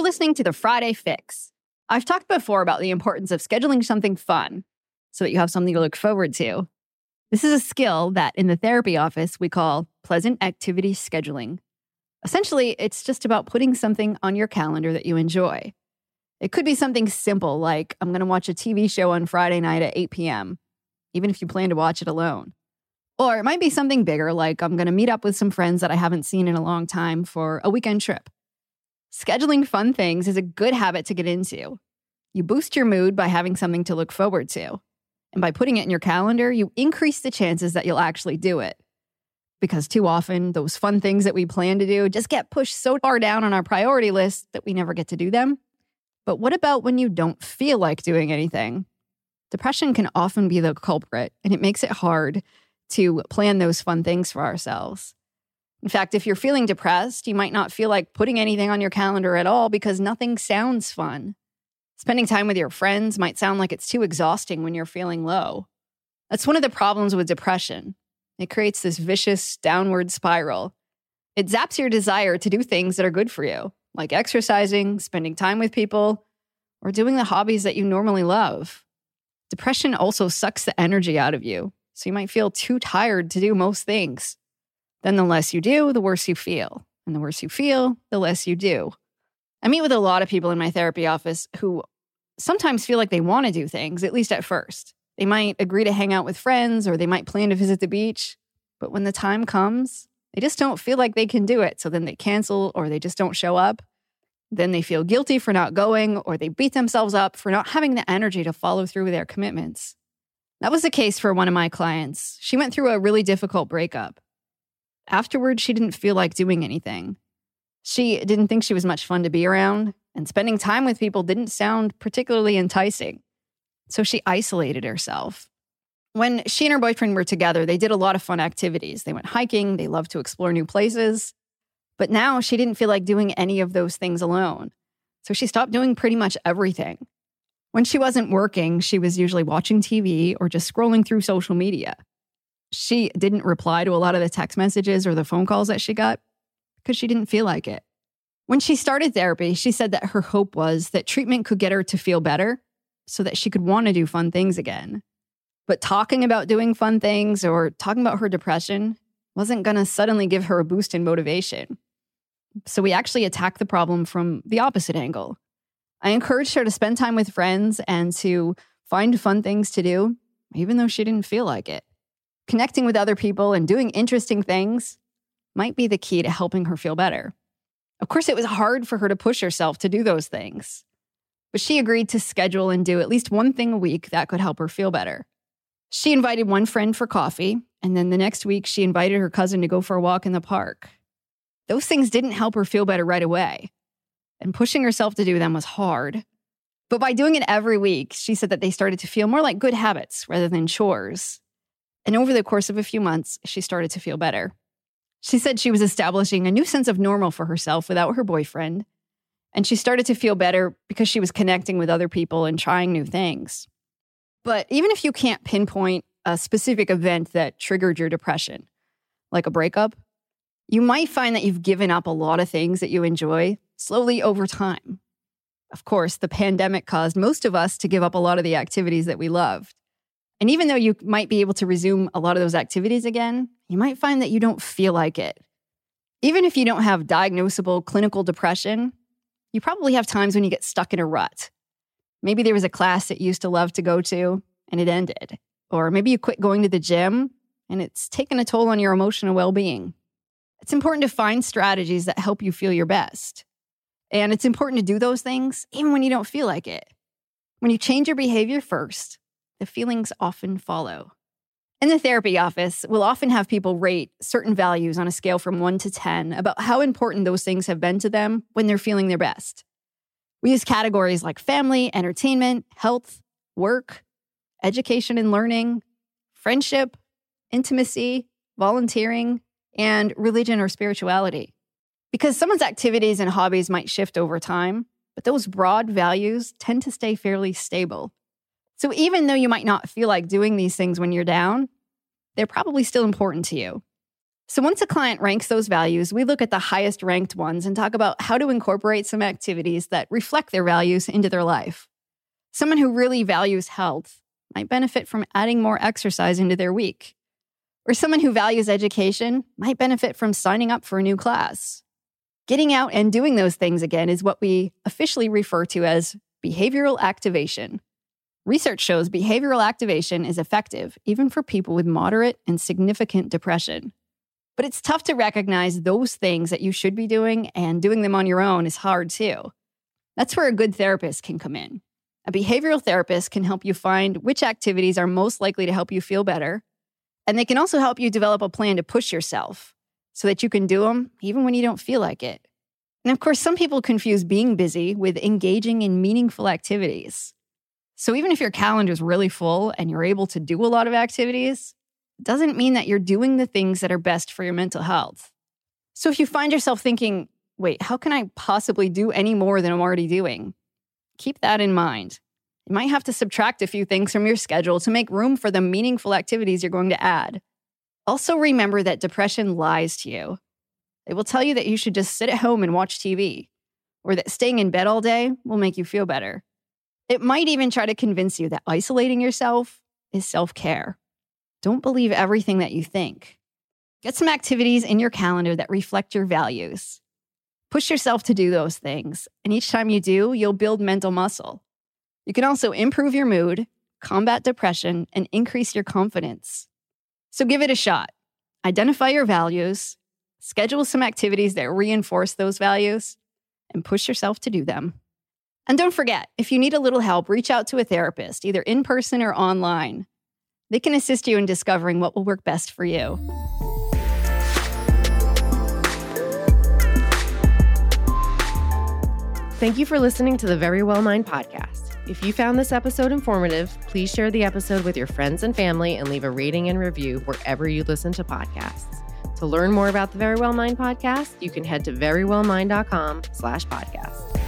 You're listening to the Friday Fix. I've talked before about the importance of scheduling something fun so that you have something to look forward to. This is a skill that in the therapy office we call pleasant activity scheduling. Essentially, it's just about putting something on your calendar that you enjoy. It could be something simple like, I'm going to watch a TV show on Friday night at 8 p.m., even if you plan to watch it alone. Or it might be something bigger like, I'm going to meet up with some friends that I haven't seen in a long time for a weekend trip. Scheduling fun things is a good habit to get into. You boost your mood by having something to look forward to. And by putting it in your calendar, you increase the chances that you'll actually do it. Because too often, those fun things that we plan to do just get pushed so far down on our priority list that we never get to do them. But what about when you don't feel like doing anything? Depression can often be the culprit, and it makes it hard to plan those fun things for ourselves. In fact, if you're feeling depressed, you might not feel like putting anything on your calendar at all because nothing sounds fun. Spending time with your friends might sound like it's too exhausting when you're feeling low. That's one of the problems with depression. It creates this vicious downward spiral. It zaps your desire to do things that are good for you, like exercising, spending time with people, or doing the hobbies that you normally love. Depression also sucks the energy out of you, so you might feel too tired to do most things. Then the less you do, the worse you feel. And the worse you feel, the less you do. I meet with a lot of people in my therapy office who sometimes feel like they want to do things, at least at first. They might agree to hang out with friends or they might plan to visit the beach. But when the time comes, they just don't feel like they can do it. So then they cancel or they just don't show up. Then they feel guilty for not going or they beat themselves up for not having the energy to follow through with their commitments. That was the case for one of my clients. She went through a really difficult breakup. Afterwards, she didn't feel like doing anything. She didn't think she was much fun to be around, and spending time with people didn't sound particularly enticing. So she isolated herself. When she and her boyfriend were together, they did a lot of fun activities. They went hiking, they loved to explore new places. But now she didn't feel like doing any of those things alone. So she stopped doing pretty much everything. When she wasn't working, she was usually watching TV or just scrolling through social media. She didn't reply to a lot of the text messages or the phone calls that she got because she didn't feel like it. When she started therapy, she said that her hope was that treatment could get her to feel better so that she could want to do fun things again. But talking about doing fun things or talking about her depression wasn't going to suddenly give her a boost in motivation. So we actually attacked the problem from the opposite angle. I encouraged her to spend time with friends and to find fun things to do, even though she didn't feel like it connecting with other people and doing interesting things might be the key to helping her feel better. Of course, it was hard for her to push herself to do those things, but she agreed to schedule and do at least one thing a week that could help her feel better. She invited one friend for coffee, and then the next week, she invited her cousin to go for a walk in the park. Those things didn't help her feel better right away, and pushing herself to do them was hard. But by doing it every week, she said that they started to feel more like good habits rather than chores. And over the course of a few months, she started to feel better. She said she was establishing a new sense of normal for herself without her boyfriend. And she started to feel better because she was connecting with other people and trying new things. But even if you can't pinpoint a specific event that triggered your depression, like a breakup, you might find that you've given up a lot of things that you enjoy slowly over time. Of course, the pandemic caused most of us to give up a lot of the activities that we loved. And even though you might be able to resume a lot of those activities again, you might find that you don't feel like it. Even if you don't have diagnosable clinical depression, you probably have times when you get stuck in a rut. Maybe there was a class that you used to love to go to and it ended. Or maybe you quit going to the gym and it's taken a toll on your emotional well being. It's important to find strategies that help you feel your best. And it's important to do those things even when you don't feel like it. When you change your behavior first, the feelings often follow. In the therapy office, we'll often have people rate certain values on a scale from 1 to 10 about how important those things have been to them when they're feeling their best. We use categories like family, entertainment, health, work, education and learning, friendship, intimacy, volunteering, and religion or spirituality. Because someone's activities and hobbies might shift over time, but those broad values tend to stay fairly stable. So even though you might not feel like doing these things when you're down, they're probably still important to you. So once a client ranks those values, we look at the highest ranked ones and talk about how to incorporate some activities that reflect their values into their life. Someone who really values health might benefit from adding more exercise into their week. Or someone who values education might benefit from signing up for a new class. Getting out and doing those things again is what we officially refer to as behavioral activation. Research shows behavioral activation is effective even for people with moderate and significant depression. But it's tough to recognize those things that you should be doing, and doing them on your own is hard too. That's where a good therapist can come in. A behavioral therapist can help you find which activities are most likely to help you feel better, and they can also help you develop a plan to push yourself so that you can do them even when you don't feel like it. And of course, some people confuse being busy with engaging in meaningful activities. So even if your calendar is really full and you're able to do a lot of activities, it doesn't mean that you're doing the things that are best for your mental health. So if you find yourself thinking, wait, how can I possibly do any more than I'm already doing? Keep that in mind. You might have to subtract a few things from your schedule to make room for the meaningful activities you're going to add. Also, remember that depression lies to you. It will tell you that you should just sit at home and watch TV, or that staying in bed all day will make you feel better. It might even try to convince you that isolating yourself is self care. Don't believe everything that you think. Get some activities in your calendar that reflect your values. Push yourself to do those things, and each time you do, you'll build mental muscle. You can also improve your mood, combat depression, and increase your confidence. So give it a shot. Identify your values, schedule some activities that reinforce those values, and push yourself to do them. And don't forget, if you need a little help, reach out to a therapist, either in person or online. They can assist you in discovering what will work best for you. Thank you for listening to the Very Well Mind podcast. If you found this episode informative, please share the episode with your friends and family and leave a rating and review wherever you listen to podcasts. To learn more about the Very Well Mind podcast, you can head to verywellmind.com slash podcast.